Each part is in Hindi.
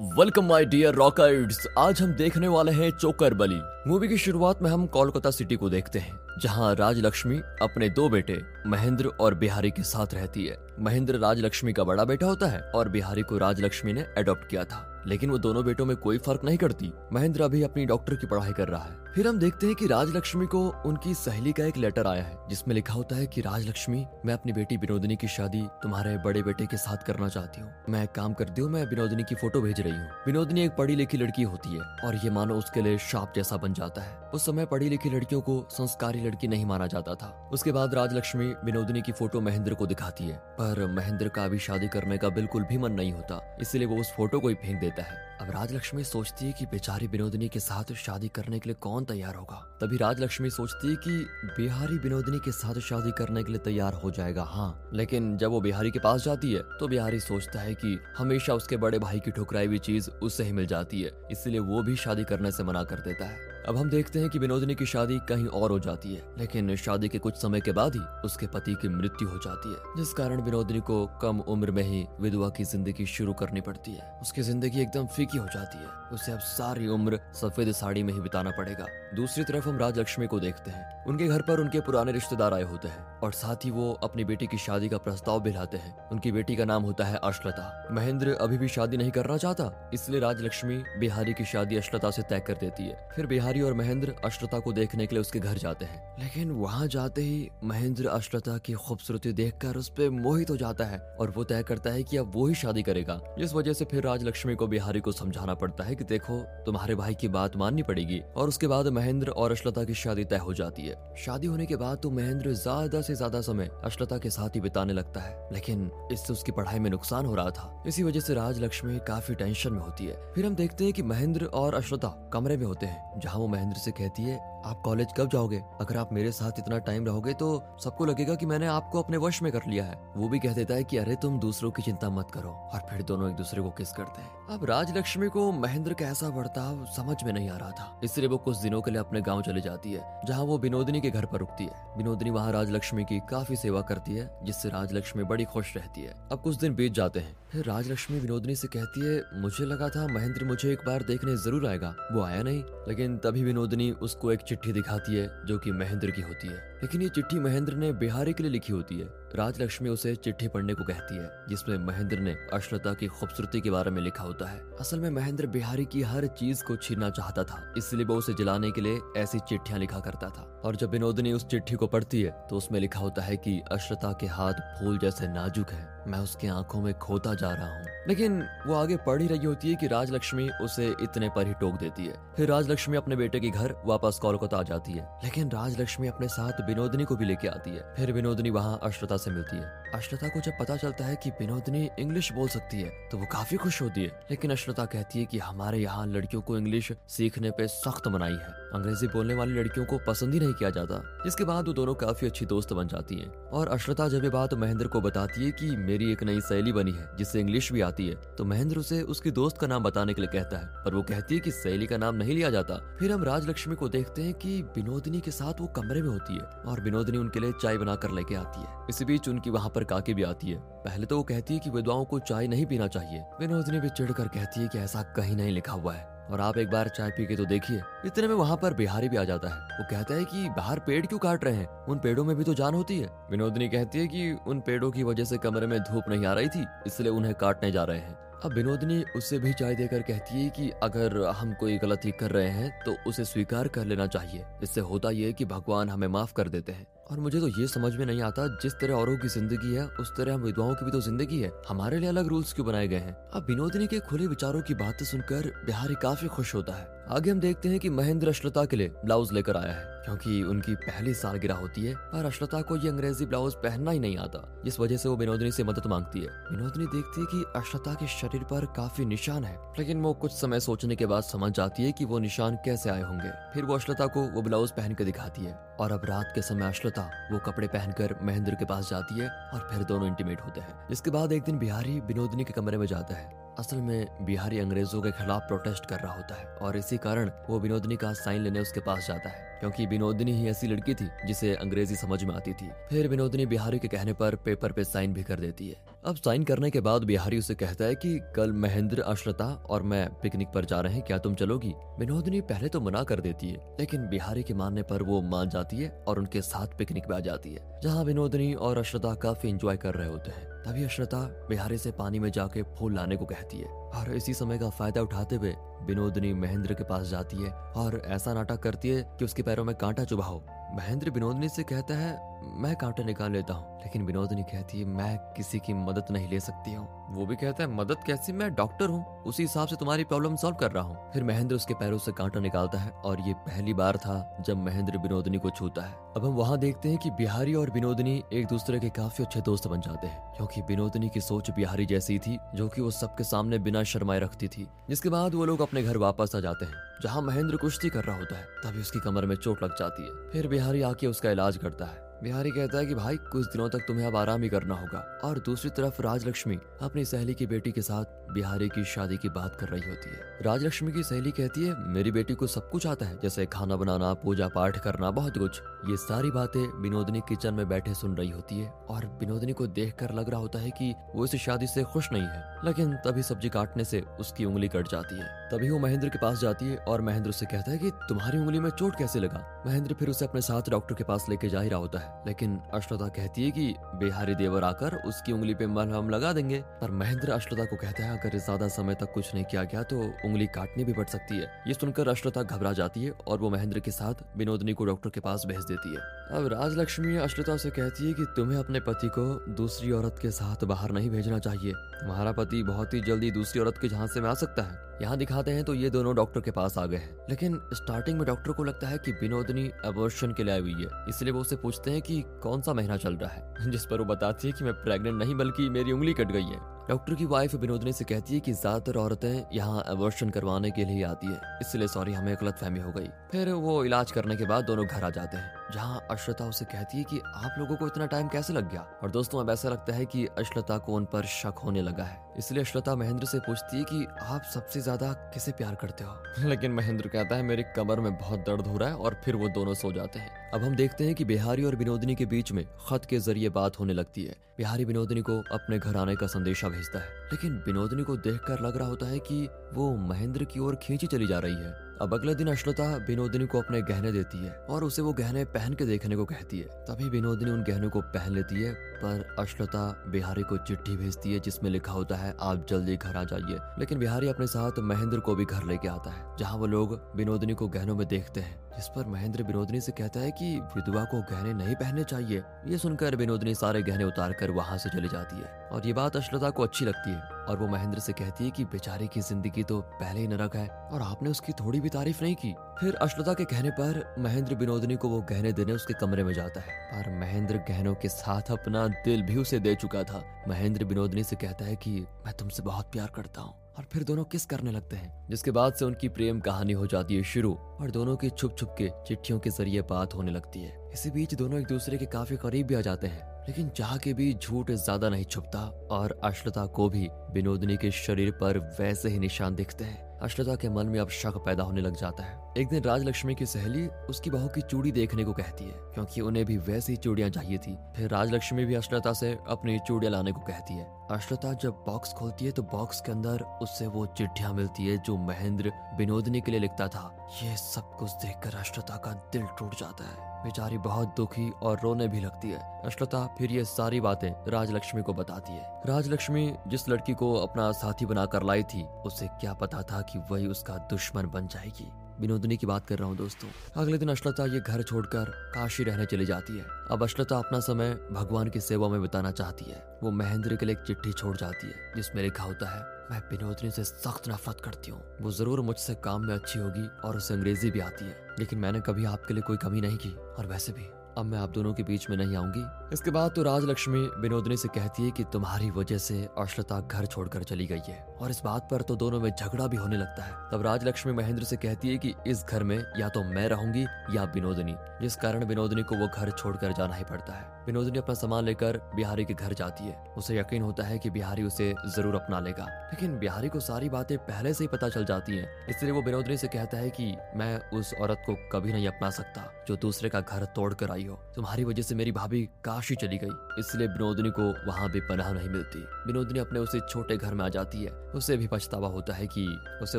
वेलकम माय डियर रॉकर्ड्स आज हम देखने वाले हैं चोकर बली। मूवी की शुरुआत में हम कोलकाता सिटी को देखते हैं, जहाँ राजलक्ष्मी अपने दो बेटे, महेंद्र और बिहारी के साथ रहती है। महेंद्र राजलक्ष्मी का बड़ा बेटा होता है और बिहारी को राजलक्ष्मी ने अडॉप्ट किया था। लेकिन वो दोनों बेटों में कोई फ़र्क नहीं करती। महेंद्र अभी अपनी डॉक्टर की पढ़ाई कर रहा है। फिर हम देखते हैं कि राजलक्ष्मी को उनकी सहेली का एक लेटर आया है, जिसमें लिखा होता है कि, राजलक्ष्मी, मैं अपनी बेटी विनोदिनी की शादी तुम्हारे बड़े बेटे के साथ करना चाहती हूँ। मैं एक काम करती हूँ, मैं विनोदिनी की फ़ोटो भेज रही हूँ। विनोदिनी एक पढ़ी लिखी लड़की होती है और ये मानो उसके लिए शाप जैसा बन जाता है। उस समय पढ़ी लिखी लड़कियों को संस्कारी लड़की नहीं माना जाता था। उसके बाद राजलक्ष्मी विनोदिनी की फ़ोटो महेंद्र को दिखाती है। पर महेंद्र का अभी शादी करने का बिल्कुल भी मन नहीं होता, इसलिए वो उस फ़ोटो को ही फेंक देता है। अब राजलक्ष्मी सोचती है कि बेचारी बिनोदनी के साथ शादी करने के लिए कौन तैयार होगा। तभी राजलक्ष्मी सोचती है कि बिहारी बिनोदनी के साथ शादी करने के लिए तैयार हो जाएगा हाँ। लेकिन जब वो बिहारी के पास जाती है तो बिहारी सोचता है कि हमेशा उसके बड़े भाई की ठुकराई हुई चीज़ उससे ही मिल जाती है। इसलिए वो भी शादी करने से मना कर देता है। अब हम देखते हैं कि विनोदिनी की शादी कहीं और हो जाती है, लेकिन शादी के कुछ समय के बाद ही उसके पति की मृत्यु हो जाती है, जिस कारण विनोदिनी को कम उम्र में ही विधवा की ज़िंदगी शुरू करनी पड़ती है। उसकी ज़िंदगी एकदम फीकी हो जाती है। उसे अब सारी उम्र सफ़ेद साड़ी में ही बिताना पड़ेगा। दूसरी तरफ़ हम राजलक्ष्मी को देखते हैं। उनके घर पर उनके पुराने रिश्तेदार आए होते हैं, और साथ ही वो अपनी बेटी की शादी का प्रस्ताव भी लाते हैं। उनकी बेटी का नाम होता है अश्लता। महेंद्र अभी भी शादी नहीं करना चाहता, इसलिए राजलक्ष्मी बिहारी की शादी अश्लता से तय कर देती है। फिर बिहारी और महेंद्र अश्लता को देखने के लिए उसके घर जाते हैं। लेकिन वहाँ जाते ही महेंद्र अश्लता की खूबसूरती देखकर उस पर मोहित हो जाता है और वो तय करता है कि अब वो ही शादी करेगा। जिस वजह से फिर राजलक्ष्मी को बिहारी को समझाना पड़ता है कि देखो, तुम्हारे भाई की बात माननी पड़ेगी और उसके बाद महेंद्र और अश्लता की शादी तय हो जाती है। शादी होने के बाद तो महेंद्र ज़्यादा से ज़्यादा समय अश्लता के साथ ही बिताने लगता है। लेकिन इससे उसकी पढ़ाई में नुकसान हो रहा था। इसी वजह से राजलक्ष्मी काफ़ी टेंशन में होती है। फिर हम देखते हैं कि महेंद्र और अश्लता कमरे में होते हैं, जहाँ वो महेंद्र से कहती है आप कॉलेज कब जाओगे? अगर आप मेरे साथ इतना टाइम रहोगे तो सबको लगेगा कि मैंने आपको अपने वश में कर लिया है। वो भी कह देता है कि, अरे, तुम दूसरों की चिंता मत करो। और फिर दोनों एक दूसरे को किस करते हैं। अब राजलक्ष्मी को महेंद्र का ऐसा बर्ताव समझ में नहीं आ रहा था। इसलिए वो कुछ दिनों के लिए अपने गाँव चले जाती है, जहाँ वो विनोदिनी के घर पर रुकती है। विनोदिनी वहाँ राजलक्ष्मी की काफ़ी सेवा करती है, जिससे राजलक्ष्मी बड़ी खुश रहती है। अब कुछ दिन बीत जाते हैं। फिर राजलक्ष्मी विनोदनी से कहती है, मुझे लगा था महेंद्र मुझे एक बार देखने ज़रूर आएगा। वो आया नहीं, लेकिन तभी विनोदनी उसको एक चिट्ठी दिखाती है जो कि महेंद्र की होती है। लेकिन ये चिट्ठी महेंद्र ने बिहारी के लिए लिखी होती है। राजलक्ष्मी उसे चिट्ठी पढ़ने को कहती है, जिसमें महेंद्र ने अश्लता की खूबसूरती के बारे में लिखा होता है। असल में महेंद्र बिहारी की हर चीज़ को छीनना चाहता था, इसलिए वो उसे जलाने के लिए ऐसी चिट्ठियाँ लिखा करता था। और जब विनोदिनी उस चिट्ठी को पढ़ती है तो उसमें लिखा होता है की अश्लता के हाथ फूल जैसे नाजुक है। मैं उसकी आँखों में खोता जा रहा हूँ। लेकिन वो आगे पढ़ ही रही होती है कि राजलक्ष्मी उसे इतने पर ही टोक देती है। फिर राजलक्ष्मी अपने बेटे के घर वापस कोलकाता आ जाती है। लेकिन राजलक्ष्मी अपने साथ विनोदिनी को भी लेके आती है। फिर विनोदनी वहाँ अश्लता से मिलती है। अश्लता को जब पता चलता है कि विनोदिनी इंग्लिश बोल सकती है तो वो काफ़ी खुश होती है। लेकिन अश्लता कहती है कि हमारे यहाँ लड़कियों को इंग्लिश सीखने पे सख्त मनाई है। अंग्रेज़ी बोलने वाली लड़कियों को पसंद ही नहीं किया जाता, जिसके बाद वो दोनों काफ़ी अच्छी दोस्त बन जाती हैं। और अश्लता जब ये बात महेंद्र को बताती है कि मेरी एक नई सहेली बनी है, जिससे इंग्लिश भी आती है तो महेंद्र उसे उसकी दोस्त का नाम बताने के लिए कहता है। पर वो कहती है की सहेली का नाम नहीं लिया जाता। फिर हम राजलक्ष्मी को देखते हैं की विनोदिनी के साथ वो कमरे में होती है, और विनोदिनी उनके लिए चाय बनाकर लेके आती है। इसी बीच उनकी वहाँ पर काकी भी आती है। पहले तो वो कहती है कि विधवाओं को चाय नहीं पीना चाहिए। विनोदनी भी चिढ़कर कहती है कि ऐसा कहीं नहीं लिखा हुआ है। और आप एक बार चाय पी के तो देखिए, इतने में वहाँ पर बिहारी भी आ जाता है। वो कहता है कि बाहर पेड़ क्यों काट रहे हैं? उन पेड़ों में भी तो जान होती है। विनोदिनी कहती है कि उन पेड़ों की वजह से कमरे में धूप नहीं आ रही थी, इसलिए उन्हें काटने जा रहे हैं। अब विनोदिनी उससे भी चाय देकर कहती है कि अगर हम कोई गलती कर रहे हैं तो उसे स्वीकार कर लेना चाहिए। इससे होता यह कि भगवान हमें माफ़ कर देते हैं। और मुझे तो ये समझ में नहीं आता जिस तरह औरों की ज़िंदगी है, उस तरह हम विधवाओं की भी तो ज़िंदगी है। हमारे लिए अलग रूल्स क्यों बनाए गए हैं? अब विनोदिनी के खुले विचारों की बातें सुनकर बिहारी काफ़ी खुश होता है। आगे हम देखते हैं कि महेंद्र अश्लता के लिए ब्लाउज लेकर आया है, क्योंकि उनकी पहली सालगिरह होती है, पर अश्लता को ये अंग्रेज़ी ब्लाउज पहनना ही नहीं आता, जिस वजह से वो विनोदिनी से मदद मांगती है। विनोदिनी देखती है कि अश्लता के शरीर पर काफ़ी निशान है, लेकिन वो कुछ समय सोचने के बाद समझ जाती है कि वो निशान कैसे आए होंगे। फिर वो अश्लता को वो ब्लाउज पहन के दिखाती है। और अब रात के समय अश्लता, वो कपड़े पहनकर महेंद्र के पास जाती है और फिर दोनों इंटीमेट होते हैं। इसके बाद एक दिन बिहारी विनोदनी के कमरे में जाता है। असल में बिहारी अंग्रेज़ों के खिलाफ प्रोटेस्ट कर रहा होता है और इसी कारण वो विनोदनी का साइन लेने उसके पास जाता है, क्योंकि विनोदनी ही ऐसी लड़की थी जिसे अंग्रेज़ी समझ में आती थी। फिर विनोदनी बिहारी के कहने पर पेपर पे साइन भी कर देती है। अब साइन करने के बाद बिहारी उसे कहता है कि, कल महेंद्र अश्रता और मैं पिकनिक पर जा रहे हैं, क्या तुम चलोगी? विनोदनी पहले तो मना कर देती है, लेकिन बिहारी के मानने पर वो मान जाती है और उनके साथ पिकनिक पे आ जाती है, जहाँ विनोदनी और अश्रता काफ़ी इंजॉय कर रहे होते हैं। तभी अश्रता बिहारी से पानी में जाके फूल लाने को कहती है और इसी समय का फ़ायदा उठाते हुए विनोदनी महेंद्र के पास जाती है और ऐसा नाटक करती है कि उसके पैरों में कांटा चुभा हो महेंद्र विनोदनी से कहता है, मैं कांटा निकाल लेता हूँ। लेकिन विनोदनी कहती है, मैं किसी की मदद नहीं ले सकती हूँ। वो भी कहता है, मदद कैसी? मैं डॉक्टर हूँ। उसी हिसाब से तुम्हारी प्रॉब्लम सॉल्व कर रहा हूँ। फिर महेंद्र उसके पैरों से कांटा निकालता है और ये पहली बार था जब महेंद्र विनोदनी को छूता है। अब हम वहाँ देखते हैं कि बिहारी और विनोदनी एक दूसरे के काफ़ी अच्छे दोस्त बन जाते हैं, क्योंकि विनोदनी की सोच बिहारी जैसी थी, जो की वो सबके सामने बिना शर्माए रखती थी, जिसके बाद वो लोग अपने घर वापस आ जाते हैं, जहाँ महेंद्र कुश्ती कर रहा होता है, तभी उसकी कमर में चोट लग जाती है। फिर बिहारी आके उसका इलाज करता है। बिहारी कहता है कि भाई, कुछ दिनों तक तुम्हें अब आराम ही करना होगा। और दूसरी तरफ़ राजलक्ष्मी अपनी सहेली की बेटी के साथ बिहारी की शादी की बात कर रही होती है। राजलक्ष्मी की सहेली कहती है, मेरी बेटी को सब कुछ आता है, जैसे खाना बनाना पूजा पाठ करना, बहुत कुछ। ये सारी बातें विनोदनी किचन में बैठे सुन रही होती है। और विनोदनी को देख लग रहा होता है की वो इस शादी से खुश नहीं है, लेकिन तभी सब्ज़ी काटने से उसकी उंगली कट जाती है। तभी वो महेंद्र के पास जाती है और महेंद्र से कहता है की, तुम्हारी उंगली में चोट कैसे लगा? महेंद्र फिर उसे अपने साथ डॉक्टर के पास लेके जा ही रहा होता है। लेकिन अश्वता कहती है कि बिहारी देवर आकर उसकी उंगली पे मलहम लगा देंगे। पर महेंद्र अश्वता को कहता है, अगर ज़्यादा समय तक कुछ नहीं किया गया तो उंगली काटनी भी पड़ सकती है। ये सुनकर अश्वता घबरा जाती है और वो महेंद्र के साथ विनोदनी को डॉक्टर के पास भेज देती है। अब राजलक्ष्मी अश्वता से कहती है कि तुम्हें अपने पति को दूसरी औरत के साथ बाहर नहीं भेजना चाहिए। तुम्हारा पति बहुत ही जल्दी दूसरी औरत के झांसे में आ सकता है। यहाँ दिखाते हैं तो ये दोनों डॉक्टर के पास आ गए हैं। लेकिन स्टार्टिंग में डॉक्टर को लगता है कि विनोदनी अबॉर्शन के लिए आई हुई है। इसलिए वो उससे पूछते हैं कि कौन सा महीना चल रहा है, जिस पर वो बताती है कि मैं प्रेग्नेंट नहीं, बल्कि मेरी उंगली कट गई है। डॉक्टर की वाइफ विनोदनी से कहती है कि ज़्यादातर औरतें यहाँ अबॉर्शन करवाने के लिए आती है, इसलिए सॉरी हमें गलत फहमी हो गई। फिर वो इलाज करने के बाद दोनों घर आ जाते हैं, जहाँ अश्रता उसे कहती है कि आप लोगों को इतना टाइम कैसे लग गया? और दोस्तों, अब ऐसा लगता है कि अश्लता को उन पर शक होने लगा है, इसलिए अश्लता महेंद्र से पूछती है कि आप सबसे ज़्यादा किसे प्यार करते हो? लेकिन महेंद्र कहता है, मेरी कमर में बहुत दर्द हो रहा है और फिर वो दोनों सो जाते हैं। अब हम देखते हैं कि बिहारी और विनोदनी के बीच में खत के ज़रिए बात होने लगती है। बिहारी विनोदनी को अपने घर आने का संदेशा भेजता है। लेकिन बिनोदनी को देखकर लग रहा होता है कि वो महेंद्र की ओर खींची चली जा रही है। अब अगले दिन अश्लता विनोदिनी को अपने गहने देती है और उसे वो गहने पहन के देखने को कहती है। तभी विनोदिनी उन गहनों को पहन लेती है, पर अश्लता बिहारी को चिट्ठी भेजती है, जिसमें लिखा होता है, आप जल्दी घर आ जाइए। लेकिन बिहारी अपने साथ महेंद्र को भी घर लेके आता है, जहाँ वो लोग विनोदिनी को गहनों में देखते हैं, जिस पर महेंद्र विनोदनी से कहता है कि विधवा को गहने नहीं पहनने चाहिए। ये सुनकर विनोदनी सारे गहने उतार कर वहाँ से चली जाती है और ये बात अश्लता को अच्छी लगती है। और वो महेंद्र से कहती है कि बेचारे की ज़िंदगी तो पहले ही नरक है और आपने उसकी थोड़ी भी तारीफ़ नहीं की। फिर अश्लता के कहने पर महेंद्र विनोदनी को वो गहने देने उसके कमरे में जाता है। पर महेंद्र गहनों के साथ अपना दिल भी उसे दे चुका था। महेंद्र विनोदनी से कहता है कि मैं तुमसे बहुत प्यार करता हूँ और फिर दोनों किस करने लगते हैं? जिसके बाद से उनकी प्रेम कहानी हो जाती है शुरू और दोनों की छुप छुप के चिट्ठियों के ज़रिए बात होने लगती है। इसी बीच दोनों एक दूसरे के काफ़ी करीब भी आ जाते हैं। लेकिन चाह के भी झूठ ज़्यादा नहीं छुपता और अश्लता को भी विनोदनी के शरीर पर वैसे ही निशान दिखते हैं। अश्लता के मन में अब शक पैदा होने लग जाता है। एक दिन राजलक्ष्मी की सहेली उसकी बहू की चूड़ी देखने को कहती है, क्योंकि उन्हें भी वैसी चूड़ियाँ चाहिए थी। फिर राजलक्ष्मी भी अश्लता से अपनी चूड़ियाँ लाने को कहती है। अश्लता जब बॉक्स खोलती है तो बॉक्स के अंदर उससे वो चिट्ठियाँ मिलती है जो महेंद्र विनोदनी के लिए लिखता था। ये सब कुछ देखकर अश्लता का दिल टूट जाता है। बेचारी बहुत दुखी और रोने भी लगती है। अश्लता फिर ये सारी बातें राजलक्ष्मी को बताती है। राजलक्ष्मी जिस लड़की को अपना साथी बनाकर लाई थी, उसे क्या पता था कि वही उसका दुश्मन बन जाएगी। विनोदनी की बात कर रहा हूँ दोस्तों। अगले दिन अश्लता ये घर छोड़कर काशी रहने चली जाती है। अब अश्लता अपना समय भगवान की सेवा में बिताना चाहती है। वो महेंद्र के लिए एक चिट्ठी छोड़ जाती है, जिसमें लिखा होता है, मैं विनोदनी से सख्त नफरत करती हूँ। वो ज़रूर मुझसे काम में अच्छी होगी और उसे अंग्रेज़ी भी आती है। लेकिन मैंने कभी आपके लिए कोई कमी नहीं की, और वैसे भी। अब मैं आप दोनों के बीच में नहीं आऊँगी। इसके बाद तो राजलक्ष्मी विनोदनी से कहती है कि तुम्हारी वजह से अश्लता घर छोड़कर चली गई है। और इस बात पर तो दोनों में झगड़ा भी होने लगता है। तब राजलक्ष्मी महेंद्र से कहती है कि इस घर में या तो मैं रहूँगी या विनोदनी। जिस कारण विनोदनी को वो घर छोड़कर जाना ही पड़ता है। विनोदनी अपना सामान लेकर बिहारी के घर जाती है। उसे यकीन होता है कि बिहारी उसे ज़रूर अपना लेगा। लेकिन बिहारी को सारी बातें पहले से ही पता चल जाती है। इसलिए वो विनोदनी से कहता है की मैं उस औरत को कभी नहीं अपना सकता, जो दूसरे का घर तोड़ कर आई हो। तुम्हारी वजह से मेरी भाभी काशी चली गई। इसलिए विनोदनी को वहाँ भी पनाह नहीं मिलती। विनोदनी अपने उसे छोटे घर में आ जाती है। उसे भी पछतावा होता है कि उसे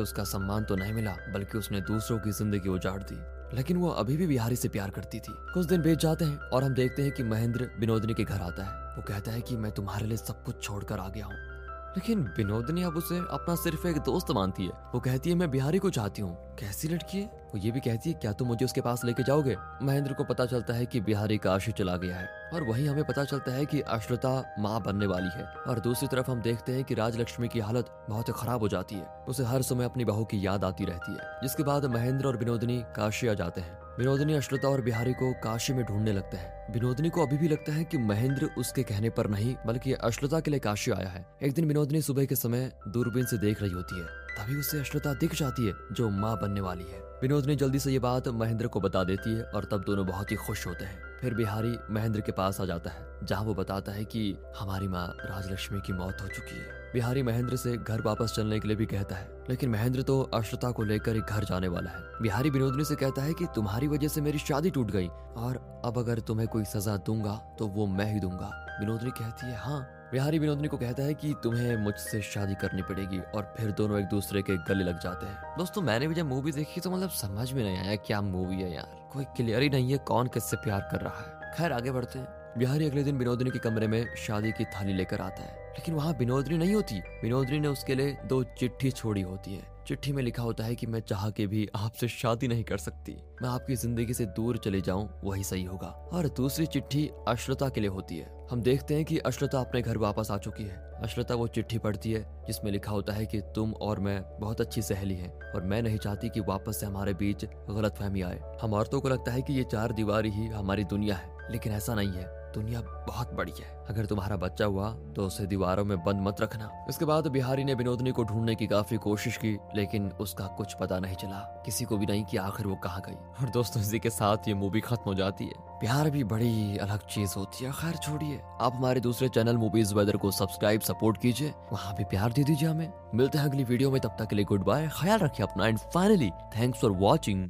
उसका सम्मान तो नहीं मिला, बल्कि उसने दूसरों की ज़िंदगी उजाड़ दी। लेकिन वो अभी भी बिहारी से प्यार करती थी। कुछ दिन बीत जाते हैं और हम देखते हैं कि महेंद्र विनोदनी के घर आता है। वो कहता है कि मैं तुम्हारे लिए सब कुछ छोड़कर आ गया हूँ। लेकिन विनोदनी अब उसे अपना सिर्फ़ एक दोस्त मानती है। वो कहती है, मैं बिहारी को चाहती हूँ। कैसी लड़की है? वो ये भी कहती है, क्या तुम मुझे उसके पास लेके जाओगे? महेंद्र को पता चलता है कि बिहारी का काशी चला गया है। और वहीं हमें पता चलता है कि अश्रुता माँ बनने वाली है। और दूसरी तरफ़ हम देखते हैं कि राजलक्ष्मी की हालत बहुत खराब हो जाती है। उसे हर समय अपनी बहू की याद आती रहती है, जिसके बाद महेंद्र और विनोदनी काशी आ जाते हैं। विनोदनी, अश्रुता और बिहारी को काशी में ढूँढने लगते हैं। विनोदनी को अभी भी लगता है कि महेंद्र उसके कहने पर नहीं, बल्कि अश्लता के लिए काशी आया है। एक दिन विनोदनी सुबह के समय दूरबीन से देख रही होती है। तभी उसे अश्लता दिख जाती है, जो माँ बनने वाली है। विनोदनी जल्दी से ये बात महेंद्र को बता देती है, और तब दोनों बहुत ही खुश होते हैं। फिर बिहारी महेंद्र के पास आ जाता है, जहाँ वो बताता है कि हमारी माँ राजलक्ष्मी की मौत हो चुकी है। बिहारी महेंद्र से घर वापस चलने के लिए भी कहता है, लेकिन महेंद्र तो अश्रुता को लेकर घर जाने वाला है। बिहारी विनोदनी से कहता है कि तुम्हारी वजह से मेरी शादी टूट गई, और अब अगर तुम्हें कोई सजा दूँगा तो वो मैं ही दूँगा। विनोदनी कहती है हाँ। बिहारी विनोदनी को कहता है कि तुम्हें मुझसे शादी करनी पड़ेगी और फिर दोनों एक दूसरे के गले लग जाते हैं। दोस्तों, मैंने भी जब मूवी देखी तो मतलब समझ में नहीं आया क्या मूवी है यार। कोई क्लियर ही नहीं है कौन किससे प्यार कर रहा है। खैर, आगे बढ़ते हैं। बिहारी अगले दिन विनोदनी के कमरे में शादी की थाली लेकर आता है। लेकिन वहाँ बिनोदरी नहीं होती। बिनोदरी ने उसके लिए दो चिट्ठी छोड़ी होती है। चिट्ठी में लिखा होता है कि मैं चाह के भी आपसे शादी नहीं कर सकती। मैं आपकी ज़िंदगी से दूर चले जाऊँ, वही सही होगा। और दूसरी चिट्ठी अश्रता के लिए होती है। हम देखते हैं कि अश्रता अपने घर वापस आ चुकी है। अश्रता वो चिट्ठी पढ़ती है, जिसमें लिखा होता है कि तुम और मैं बहुत अच्छी सहेली हैं, और मैं नहीं चाहती कि वापस से हमारे बीच गलत फहमी आए। हम औरतों को लगता है कि ये चार दीवार ही हमारी दुनिया है, लेकिन ऐसा नहीं है। दुनिया बहुत बड़ी है। अगर तुम्हारा बच्चा हुआ तो उसे दीवारों में बंद मत रखना। इसके बाद बिहारी ने विनोदनी को ढूँढने की काफ़ी कोशिश की, लेकिन उसका कुछ पता नहीं चला। किसी को भी नहीं कि आखिर वो कहाँ गई। और दोस्तों, इसी के साथ ये मूवी खत्म हो जाती है। प्यार भी बड़ी अलग चीज़ होती है। खैर, छोड़िए। आप हमारे दूसरे चैनल मूवीज़ वेदर को सब्सक्राइब सपोर्ट कीजिए। वहाँ भी प्यार दे दीजिए हमें। मिलते हैं अगली वीडियो में। तब तक के लिए गुड बाय ख्याल रखिए अपना। And finally thanks for watching